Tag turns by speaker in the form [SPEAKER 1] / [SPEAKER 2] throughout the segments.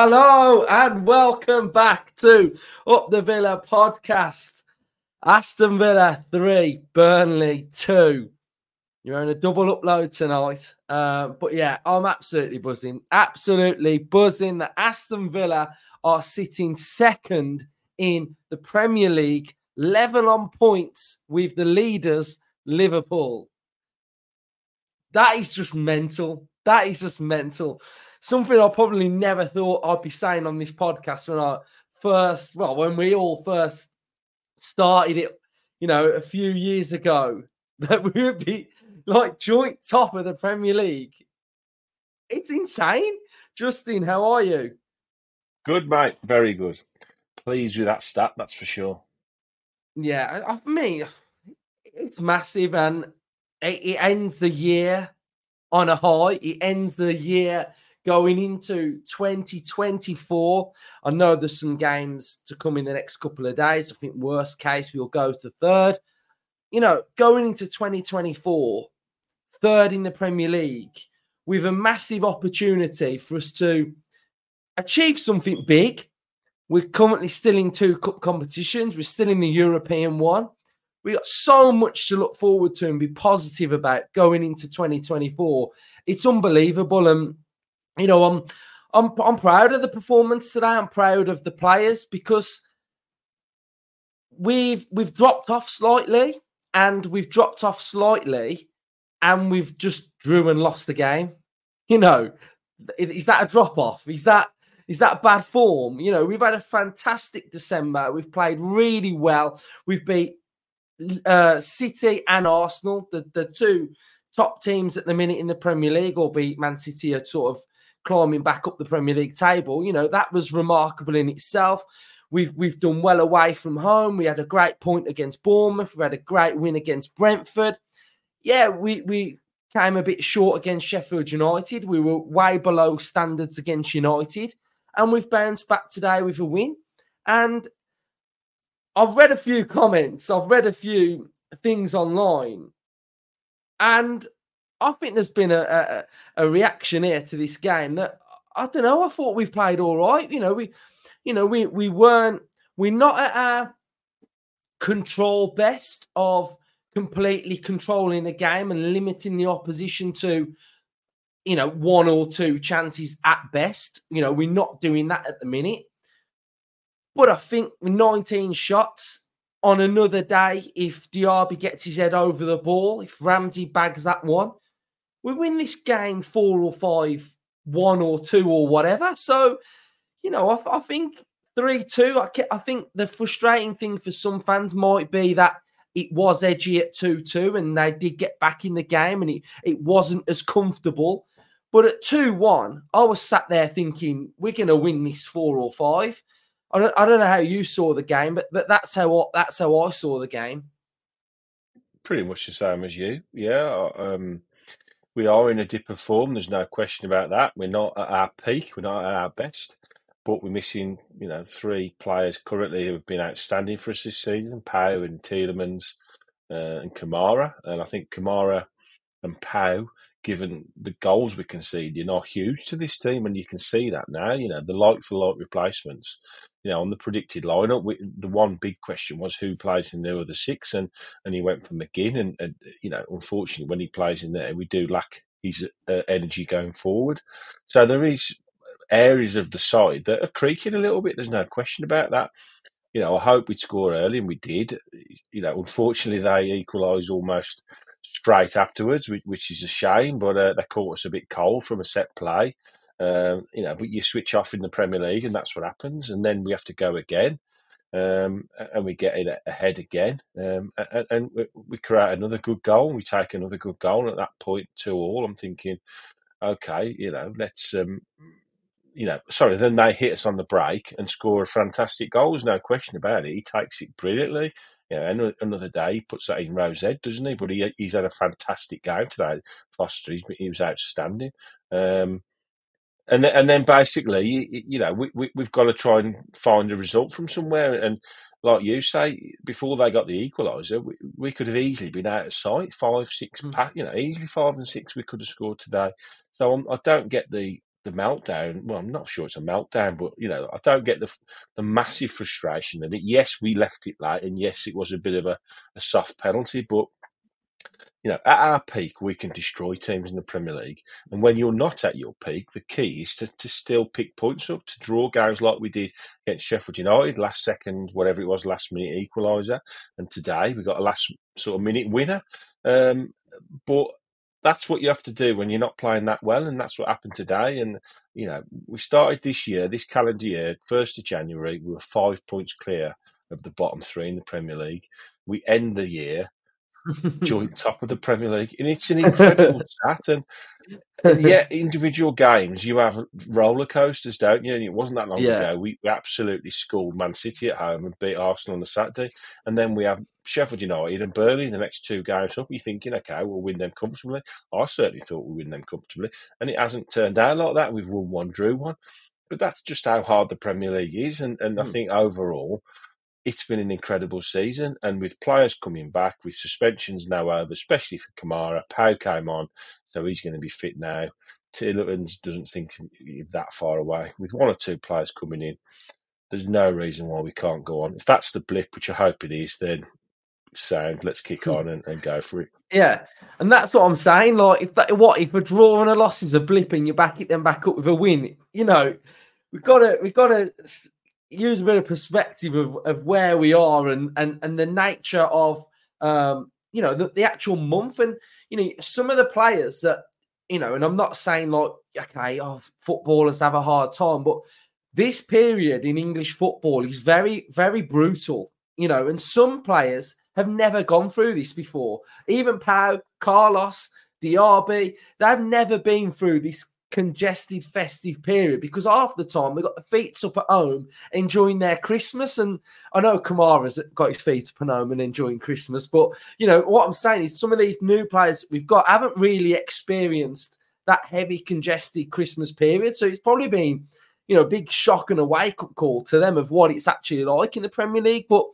[SPEAKER 1] Hello and welcome back to Up the Villa podcast. Aston Villa 3, Burnley 2. You're on a double upload tonight. Uh, but yeah, I'm absolutely buzzing. Absolutely buzzing that Aston Villa are sitting second in the Premier League, level on points with the leaders, Liverpool. That is just mental. That is just mental. Something I probably never thought I'd be saying on this podcast when I first, well, when we all first started it, you know, a few years ago, that we would be like joint top of the Premier League. It's insane. Justin, how are you?
[SPEAKER 2] Good, mate. Very good. Pleased with that stat, that's for sure.
[SPEAKER 1] Yeah, for me, it's massive and it, it ends the year on a high. It ends the year going into 2024. I know there's some games to come in the next couple of days. I think worst case we'll go to third. You know, going into 2024, third in the Premier League with a massive opportunity for us to achieve something big. We're currently still in two cup competitions. We're still in the European one. We got so much to look forward to and be positive about going into 2024. It's unbelievable, and you know, I'm I'm I'm proud of the performance today. I'm proud of the players because we've we've dropped off slightly, and we've dropped off slightly, and we've just drew and lost the game. You know, is that a drop off? Is that is that bad form? You know, we've had a fantastic December. We've played really well. We've beat uh, City and Arsenal, the, the two top teams at the minute in the Premier League, albeit Man City are sort of climbing back up the Premier League table. You know, that was remarkable in itself. We've we've done well away from home. We had a great point against Bournemouth. We had a great win against Brentford. Yeah, we we came a bit short against Sheffield United. We were way below standards against United, and we've bounced back today with a win. And I've read a few comments, I've read a few things online, and I think there's been a, a, a reaction here to this game that I don't know. I thought we played all right. You know, we, you know, we we weren't we're not at our control best of completely controlling the game and limiting the opposition to you know one or two chances at best. You know, we're not doing that at the minute. But I think 19 shots on another day, if Diaby gets his head over the ball, if Ramsey bags that one, we win this game four or five, one or two or whatever. So, you know, I, I think 3 2. I, I think the frustrating thing for some fans might be that it was edgy at 2 2 and they did get back in the game and it, it wasn't as comfortable. But at 2 1, I was sat there thinking, we're going to win this four or five. I don't, I don't know how you saw the game, but, but that's how that's how I saw the game.
[SPEAKER 2] Pretty much the same as you. Yeah, um, we are in a dip of form. There's no question about that. We're not at our peak. We're not at our best, but we're missing, you know, three players currently who have been outstanding for us this season: Pau and Tielemans uh, and Kamara. And I think Kamara and Pau given the goals we conceded are huge to this team, and you can see that now. You know, the like for like replacements. You know, on the predicted lineup, we, the one big question was who plays in the other six, and and he went for McGinn, and, and you know, unfortunately, when he plays in there, we do lack his uh, energy going forward. So there is areas of the side that are creaking a little bit. There's no question about that. You know, I hope we'd score early, and we did. You know, unfortunately, they equalised almost straight afterwards, which, which is a shame. But uh, they caught us a bit cold from a set play. Um, you know, but you switch off in the Premier League, and that's what happens. And then we have to go again, um, and we get it ahead again, um, and, and, we create another good goal. And we take another good goal at that point. point, two all. I'm thinking, okay, you know, let's. Um, you know, sorry, then they hit us on the break and score a fantastic goal. There's no question about it. He takes it brilliantly you know, another day he puts that in Rose head, doesn't he? But he he's had a fantastic game today. Foster, he was outstanding. Um, and then, and then basically, you, you know, we, we have got to try and find a result from somewhere. And like you say, before they got the equaliser, we, we could have easily been out of sight, five, six, mm. you know, easily five and six we could have scored today. So I'm, I do not get the the meltdown. Well, I'm not sure it's a meltdown, but you know, I don't get the the massive frustration that it. Yes, we left it late, and yes, it was a bit of a, a soft penalty, but you know, at our peak, we can destroy teams in the Premier League. And when you're not at your peak, the key is to, to still pick points up, to draw games like we did against Sheffield United, last second, whatever it was, last minute equaliser. And today we got a last sort of minute winner. Um, but that's what you have to do when you're not playing that well. And that's what happened today. And, you know, we started this year, this calendar year, 1st of January, we were five points clear of the bottom three in the Premier League. We end the year joint top of the Premier League, and it's an incredible stat. And, and yet, individual games, you have roller coasters, don't you? And it wasn't that long yeah. ago. We, we absolutely schooled Man City at home and beat Arsenal on the Saturday, and then we have Sheffield United and Burnley the next two games up. You're thinking, okay, we'll win them comfortably. I certainly thought we'd win them comfortably, and it hasn't turned out like that. We've won one, drew one. But that's just how hard the Premier League is, and, and. I hmm. think overall, it's been an incredible season. And with players coming back, with suspensions now over, especially for Kamara, Pau came on, so he's going to be fit now. Tielemans doesn't think that far away. With one or two players coming in, there's no reason why we can't go on. If that's the blip, which I hope it is, then sound. Let's kick hmm. on and, and go for it.
[SPEAKER 1] Yeah, and that's what I'm saying. Like, if that, what if a draw and a loss is a blip, and you back it then back up with a win? You know, we've got to we've got to use a bit of perspective of, of where we are and and and the nature of um you know the, the actual month. And you know some of the players that you know and i'm not saying like okay oh, footballers have a hard time but this period in english football is very very brutal you know and some players have never gone through this before. Even pau carlos Diaby, they've never been through this congested festive period because half the time they've got the feet up at home enjoying their Christmas. And I know Kamara's got his feet up at home and enjoying Christmas, but you know what I'm saying is some of these new players we've got haven't really experienced that heavy congested Christmas period. So it's probably been, you know, a big shock and a wake up call to them of what it's actually like in the Premier League. But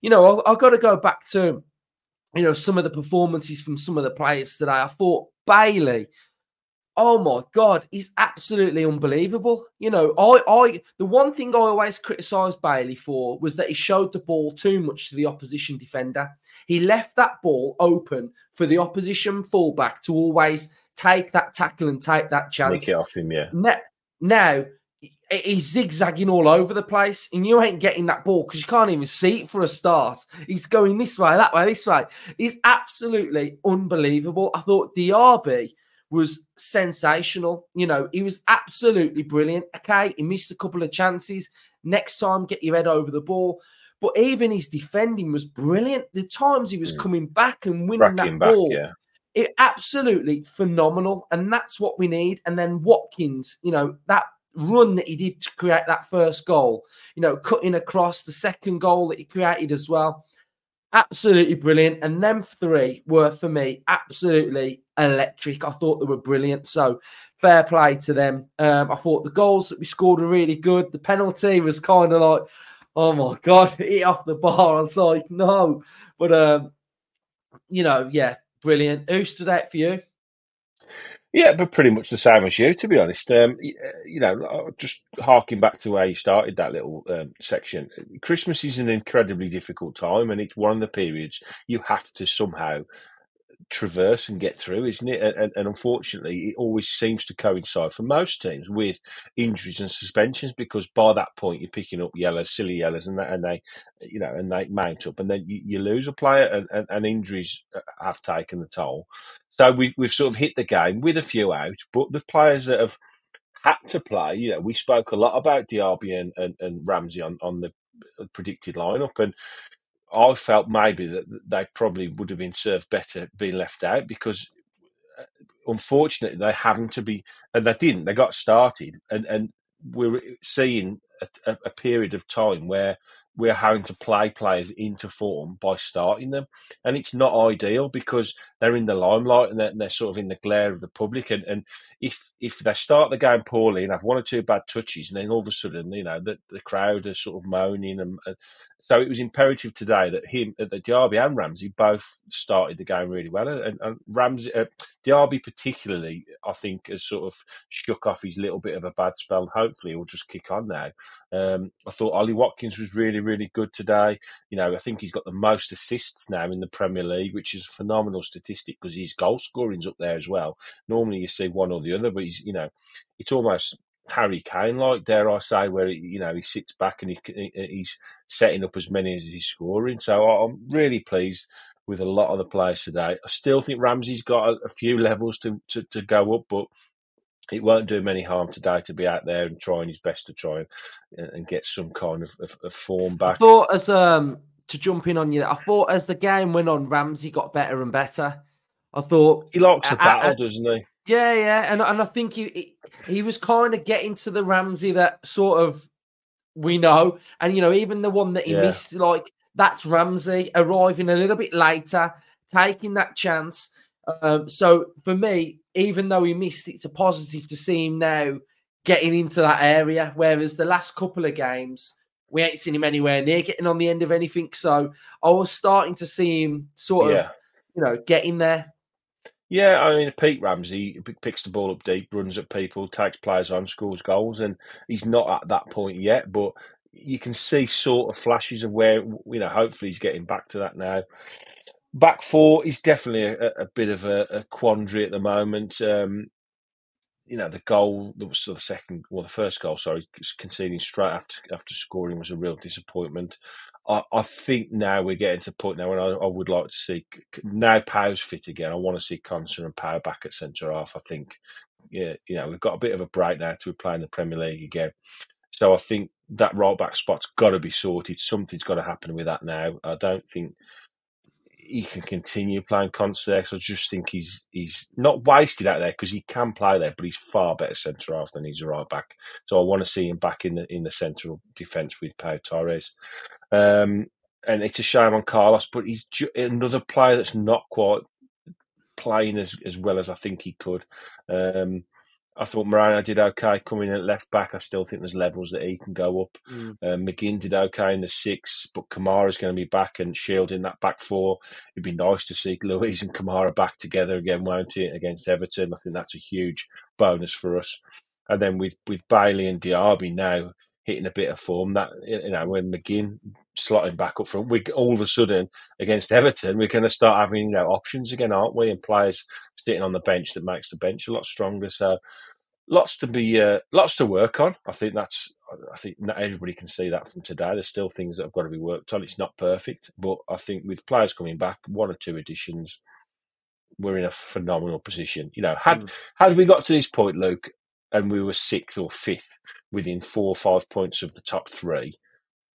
[SPEAKER 1] you know, I've got to go back to you know some of the performances from some of the players today. I thought Bailey oh my god, he's absolutely unbelievable. You know, I, I, the one thing I always criticised Bailey for was that he showed the ball too much to the opposition defender. He left that ball open for the opposition fullback to always take that tackle and take that chance.
[SPEAKER 2] Make it off him, yeah.
[SPEAKER 1] Now, now he's zigzagging all over the place, and you ain't getting that ball because you can't even see it for a start. He's going this way, that way, this way. He's absolutely unbelievable. I thought Diaby was sensational. You know, he was absolutely brilliant. Okay, he missed a couple of chances. Next time, get your head over the ball. But even his defending was brilliant. The times he was mm. coming back and winning that back, ball, yeah. it absolutely phenomenal. And that's what we need. And then Watkins, you know, that run that he did to create that first goal, you know, cutting across the second goal that he created as well. Absolutely brilliant. And them three were for me absolutely electric. I thought they were brilliant. So fair play to them. Um, I thought the goals that we scored were really good. The penalty was kind of like, oh my god, hit off the bar. I was like, no. But um, you know, yeah, brilliant. Who stood out for you?
[SPEAKER 2] Yeah, but pretty much the same as you, to be honest. Um, you know, just harking back to where you started that little um, section. Christmas is an incredibly difficult time, and it's one of the periods you have to somehow traverse and get through, isn't it? And, and, unfortunately, it always seems to coincide for most teams with injuries and suspensions because by that point you're picking up yellows, silly yellows, and, and they, you know, and they mount up, and then you, you lose a player, and, and, and, injuries uh, have taken the toll. So we, we've sort of hit the game with a few out, but the players that have had to play, you know, we spoke a lot about Diaby and, and, and Ramsey on, on the predicted lineup, and I felt maybe that they probably would have been served better being left out because uh, unfortunately they happened to be and they didn't they got started and and we're seeing a, a, period of time where we're having to play players into form by starting them. And it's not ideal because they're in the limelight and they're, and they're, sort of in the glare of the public. And, and if if they start the game poorly and have one or two bad touches, and then all of a sudden, you know, the, the crowd are sort of moaning. And, and so it was imperative today that him, that Diaby and Ramsey both started the game really well. And, and Ramsey, uh, Diaby particularly, I think, has sort of shook off his little bit of a bad spell. Hopefully, he'll just kick on now. Um, I thought Ollie Watkins was really, really good today. You know, I think he's got the most assists now in the Premier League, which is a phenomenal statistic because his goal scoring's up there as well. Normally, you see one or the other, but he's, you know, it's almost Harry Kane, like dare I say, where you know he sits back and he, he's setting up as many as he's scoring. So I'm really pleased with a lot of the players today. I still think Ramsey's got a, a few levels to, to, to go up, but it won't do him any harm today to be out there and trying his best to try and, and get some kind of, of, of form back.
[SPEAKER 1] I thought as um to jump in on you, I thought as the game went on, Ramsey got better and better. I thought
[SPEAKER 2] he likes a battle, doesn't he?
[SPEAKER 1] Yeah, yeah, and and I think he he was kind of getting to the Ramsey that sort of we know, and you know even the one that he yeah. missed, like that's Ramsey arriving a little bit later, taking that chance. Um, so for me, even though he missed, it's a positive to see him now getting into that area. Whereas the last couple of games, we ain't seen him anywhere near getting on the end of anything. So I was starting to see him sort yeah. of, you know, getting there.
[SPEAKER 2] Yeah, I mean, Pete Ramsey picks the ball up deep, runs at people, takes players on, scores goals, and he's not at that point yet. But you can see sort of flashes of where you know. Hopefully, he's getting back to that now. Back four is definitely a, a bit of a, a, quandary at the moment. Um, you know, the goal that was sort of the second, well, the first goal, sorry, conceding straight after after scoring was a real disappointment. I, I think now we're getting to the point now when I, I would like to see now Pau's fit again. I want to see Konsa and Powell back at centre half. I think, yeah, you know, we've got a bit of a break now to be playing the Premier League again. So I think that right back spot's got to be sorted. Something's got to happen with that now. I don't think he can continue playing Konsa. I just think he's he's not wasted out there because he can play there, but he's far better centre half than he's a right back. So I want to see him back in the in the central defence with Pau Torres. Um, and it's a shame on Carlos, but he's ju- another player that's not quite playing as, as well as I think he could. Um, I thought Moreno did okay coming in at left back. I still think there's levels that he can go up. Mm. Uh, McGinn did okay in the six, but Kamara's going to be back and shielding that back four. It'd be nice to see Luiz and Kamara back together again, won't it, against Everton? I think that's a huge bonus for us. And then with, with Bailey and Diaby now hitting a bit of form, that you know when McGinn slotting back up front, we all of a sudden against Everton we're going to start having you know options again, aren't we? And players sitting on the bench that makes the bench a lot stronger. So lots to be uh, lots to work on. I think that's I think not everybody can see that from today. There's still things that have got to be worked on. It's not perfect, but I think with players coming back, one or two additions, we're in a phenomenal position. You know, had mm. had we got to this point, Luke, and we were sixth or fifth within four or five points of the top three,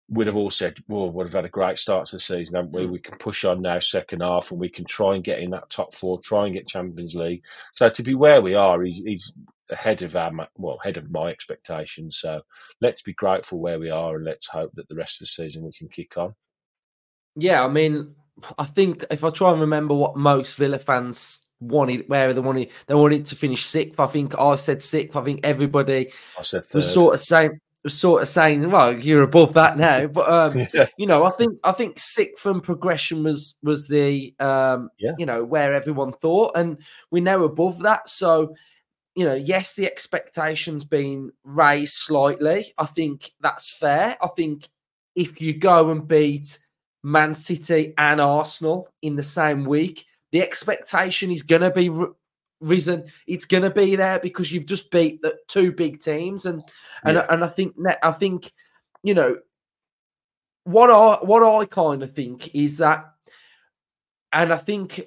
[SPEAKER 2] we'd have all said, "Well, we've had a great start to the season, haven't we? Mm. We can push on now, second half, and we can try and get in that top four, try and get Champions League." So to be where we are is, is ahead of our well, ahead of my expectations. So let's be grateful where we are, and let's hope that the rest of the season we can kick on.
[SPEAKER 1] Yeah, I mean, I think if I try and remember what most Villa fans wanted, where they wanted, they wanted to finish sixth. I think I said sixth. I think everybody
[SPEAKER 2] I said
[SPEAKER 1] was sort of saying was sort of saying, "Well, you're above that now." But um, yeah. you know, I think I think sixth and progression was was the um, yeah. you know where everyone thought, and we're now above that. So you know, yes, the expectations been raised slightly. I think that's fair. I think if you go and beat Man City and Arsenal in the same week, the expectation is going to be risen. It's going to be there because you've just beat the two big teams, and and yeah. and I think I think you know what I what I kind of think is that, and I think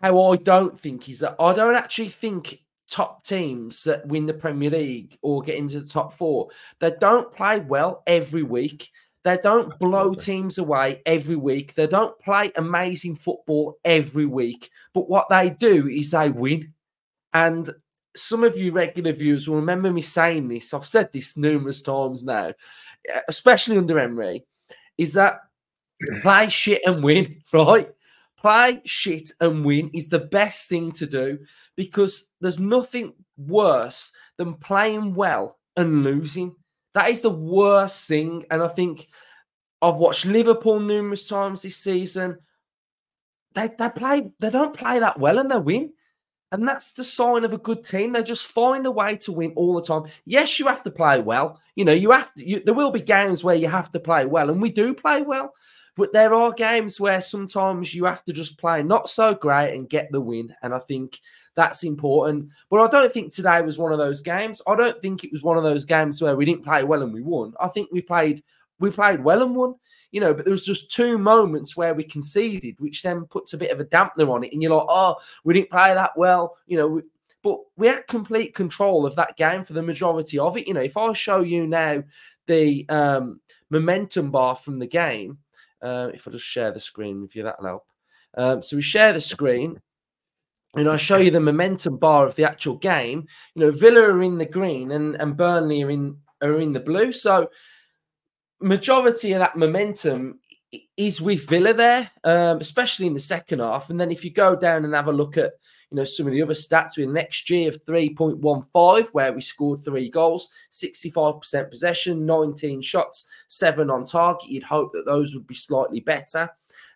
[SPEAKER 1] how I don't think is that I don't actually think top teams that win the Premier League or get into the top four, they don't play well every week. They don't blow teams away every week. They don't play amazing football every week. But what they do is they win. And some of you regular viewers will remember me saying this. I've said this numerous times now, eh, especially under Emery, is that play shit and win, right? play shit and win is the best thing to do because there's nothing worse than playing well and losing. That is the worst thing. And I think I've watched Liverpool numerous times this season. They they play they don't play that well and they win. And that's the sign of a good team. They just find a way to win all the time. Yes, you have to play well. You know, you have to, you, there will be games where you have to play well, and we do play well. But there are games where sometimes you have to just play not so great and get the win. And I think that's important. But I don't think today was one of those games. I don't think it was one of those games where we didn't play well and we won. I think we played we played well and won you know, but there was just two moments where we conceded, which then puts a bit of a dampener on it. And you're like, oh, we didn't play that well, you know. We, but we had complete control of that game for the majority of it. You know, if I show you now the um, momentum bar from the game, uh, if I just share the screen with you, that'll help. Um, so we share the screen, and I show you the momentum bar of the actual game. You know, Villa are in the green and, and Burnley are in are in the blue. So majority of that momentum is with Villa there, um, especially in the second half. And then if you go down and have a look at you know some of the other stats, we next year of 3.15, where we scored three goals, 65% possession, 19 shots, seven on target. You'd hope that those would be slightly better.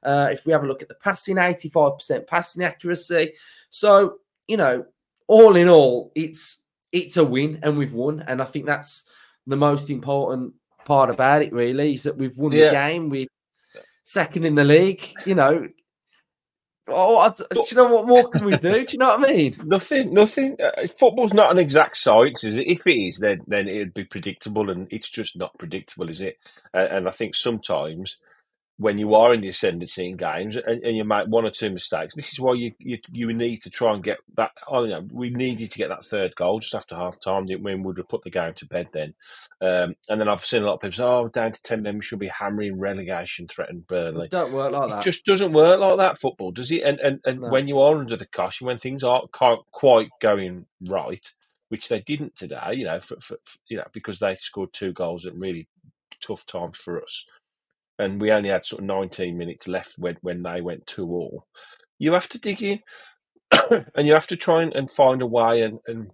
[SPEAKER 1] Uh, if we have a look at the passing, 85% passing accuracy. So, you know, all in all, it's it's a win and we've won. And I think that's the most important part about it, really, is that we've won yeah. the game. We're second in the league. You know, oh, I, do you know what more can we do? Do you know what I mean?
[SPEAKER 2] Nothing. Nothing. Uh, football's not an exact science, is it? If it is, then then it'd be predictable, and it's just not predictable, is it? Uh, and I think sometimes when you are in the ascendancy in games and, and, you make one or two mistakes. This is why you, you you need to try and get that. Oh, you know, we needed to get that third goal just after half time. We would have put the game to bed then. Um, and then I've seen a lot of people say, "Oh, down to ten men, we should be hammering relegation, threatened Burnley."
[SPEAKER 1] It don't work like that.
[SPEAKER 2] it
[SPEAKER 1] that.
[SPEAKER 2] just doesn't work like that. Football does it? And and, and no. when you are under the cosh, when things aren't quite going right, which they didn't today, you know, for, for, for you know because they scored two goals at really tough times for us and we only had sort of 19 minutes left when, when they went two all, you have to dig in and you have to try and, and find a way. And, and,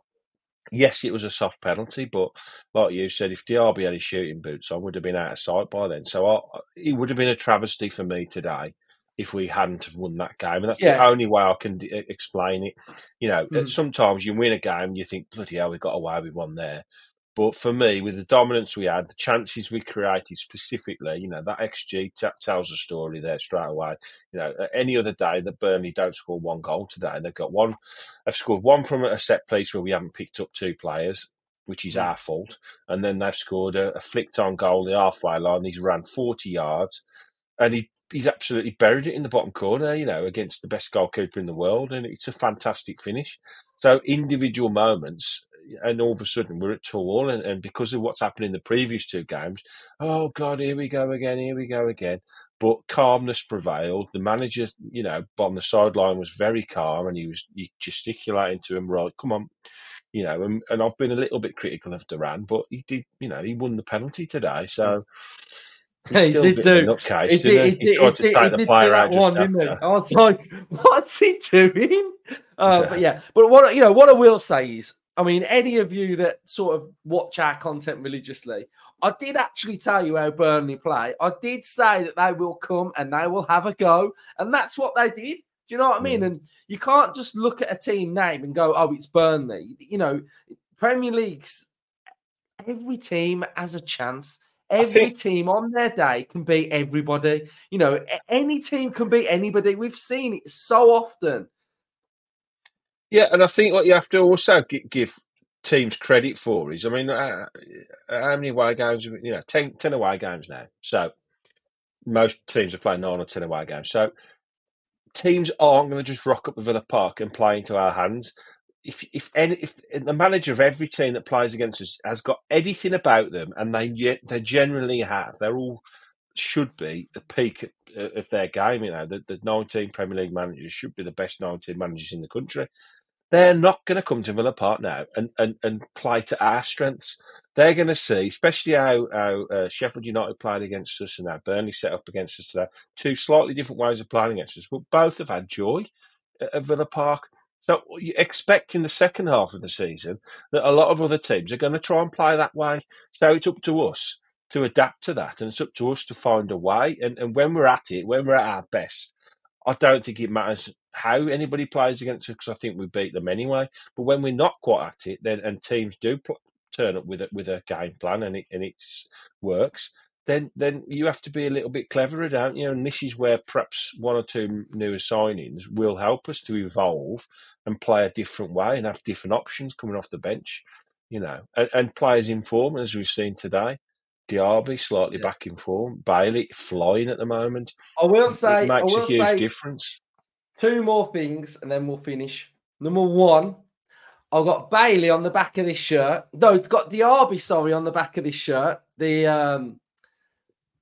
[SPEAKER 2] yes, it was a soft penalty, but like you said, if Diaby had his shooting boots I would have been out of sight by then. So I, it would have been a travesty for me today if we hadn't have won that game. And that's yeah. the only way I can d- explain it. You know, mm. sometimes you win a game and you think, bloody hell, we got away with one there. But for me, with the dominance we had, the chances we created specifically, you know, that XG t- tells a story there straight away. You know, any other day that Burnley don't score one goal today, they've got one, they've scored one from a set piece where we haven't picked up two players, which is mm. our fault. And then they've scored a, a flicked on goal the halfway line. He's ran 40 yards and he he's absolutely buried it in the bottom corner, you know, against the best goalkeeper in the world. And it's a fantastic finish. So individual moments and all of a sudden we're at two all, and, and because of what's happened in the previous two games, oh god, here we go again, here we go again. But calmness prevailed. The manager, you know, on the sideline was very calm, and he was he gesticulating to him, right, come on, you know. And, and I've been a little bit critical of Duran, but he did, you know, he won the penalty today, so.
[SPEAKER 1] He still did do. Nutcase, he, did, he? he, tried to take the player out just after. I was like, "What's he doing?" Uh, yeah. But yeah, but what you know, what I will say is, I mean, any of you that sort of watch our content religiously, I did actually tell you how Burnley play. I did say that they will come and they will have a go, and that's what they did. Do you know what I mean? Mm. And you can't just look at a team name and go, "Oh, it's Burnley." You know, Premier League's every team has a chance. Every think... team on their day can beat everybody. You know, any team can beat anybody. We've seen it so often.
[SPEAKER 2] Yeah, and I think what you have to also give teams credit for is, I mean, uh, how many away games? You know, 10, 10 away games now. So most teams are playing nine or ten away games. So teams aren't going to just rock up the Villa Park and play into our hands. If if any if the manager of every team that plays against us has got anything about them, and they they generally have, they're all should be the peak of their game. You know, the, the 19 Premier League managers should be the best 19 managers in the country. They're not going to come to Villa Park now and, and, and play to our strengths. They're going to see, especially how, how uh, Sheffield United played against us and how Burnley set up against us today. Two slightly different ways of playing against us, but both have had joy at Villa Park. So you expect in the second half of the season that a lot of other teams are going to try and play that way. So it's up to us to adapt to that, and it's up to us to find a way. And, and when we're at it, when we're at our best, I don't think it matters how anybody plays against us because I think we beat them anyway. But when we're not quite at it, then and teams do pl- turn up with a, with a game plan and it and it works, then then you have to be a little bit cleverer, don't you? And this is where perhaps one or two newer signings will help us to evolve and play a different way and have different options coming off the bench, you know, and, and players in form as we've seen today. Diaby slightly yeah. back in form. Bailey flying at the moment.
[SPEAKER 1] I will say,
[SPEAKER 2] it makes
[SPEAKER 1] I will
[SPEAKER 2] a huge
[SPEAKER 1] say
[SPEAKER 2] difference.
[SPEAKER 1] Two more things, and then we'll finish. Number one, I've got Bailey on the back of this shirt. No, it's got Diaby, sorry, on the back of this shirt. The um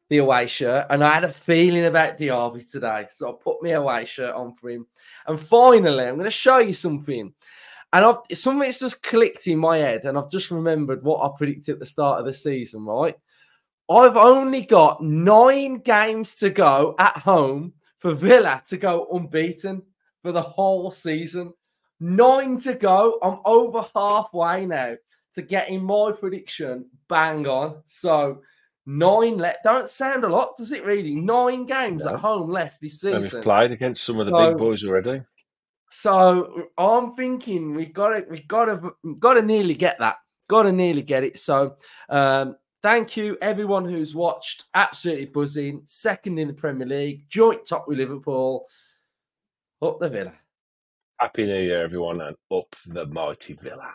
[SPEAKER 1] the away shirt, and I had a feeling about Diaby today, so I put my away shirt on for him. And finally, I'm going to show you something, and I've something's just clicked in my head, and I've just remembered what I predicted at the start of the season. Right, I've only got nine games to go at home for Villa to go unbeaten for the whole season. Nine to go. I'm over halfway now to getting my prediction bang on. So Nine left. Don't sound a lot, does it? Really, nine games at home left this season.
[SPEAKER 2] And we've played against some of the big boys already.
[SPEAKER 1] So I'm thinking we've got to, We've got to, got to nearly get that. Got to nearly get it. So um, thank you everyone who's watched. Absolutely buzzing. Second in the Premier League, joint top with Liverpool. Up the Villa.
[SPEAKER 2] Happy New Year, everyone, and up the mighty Villa.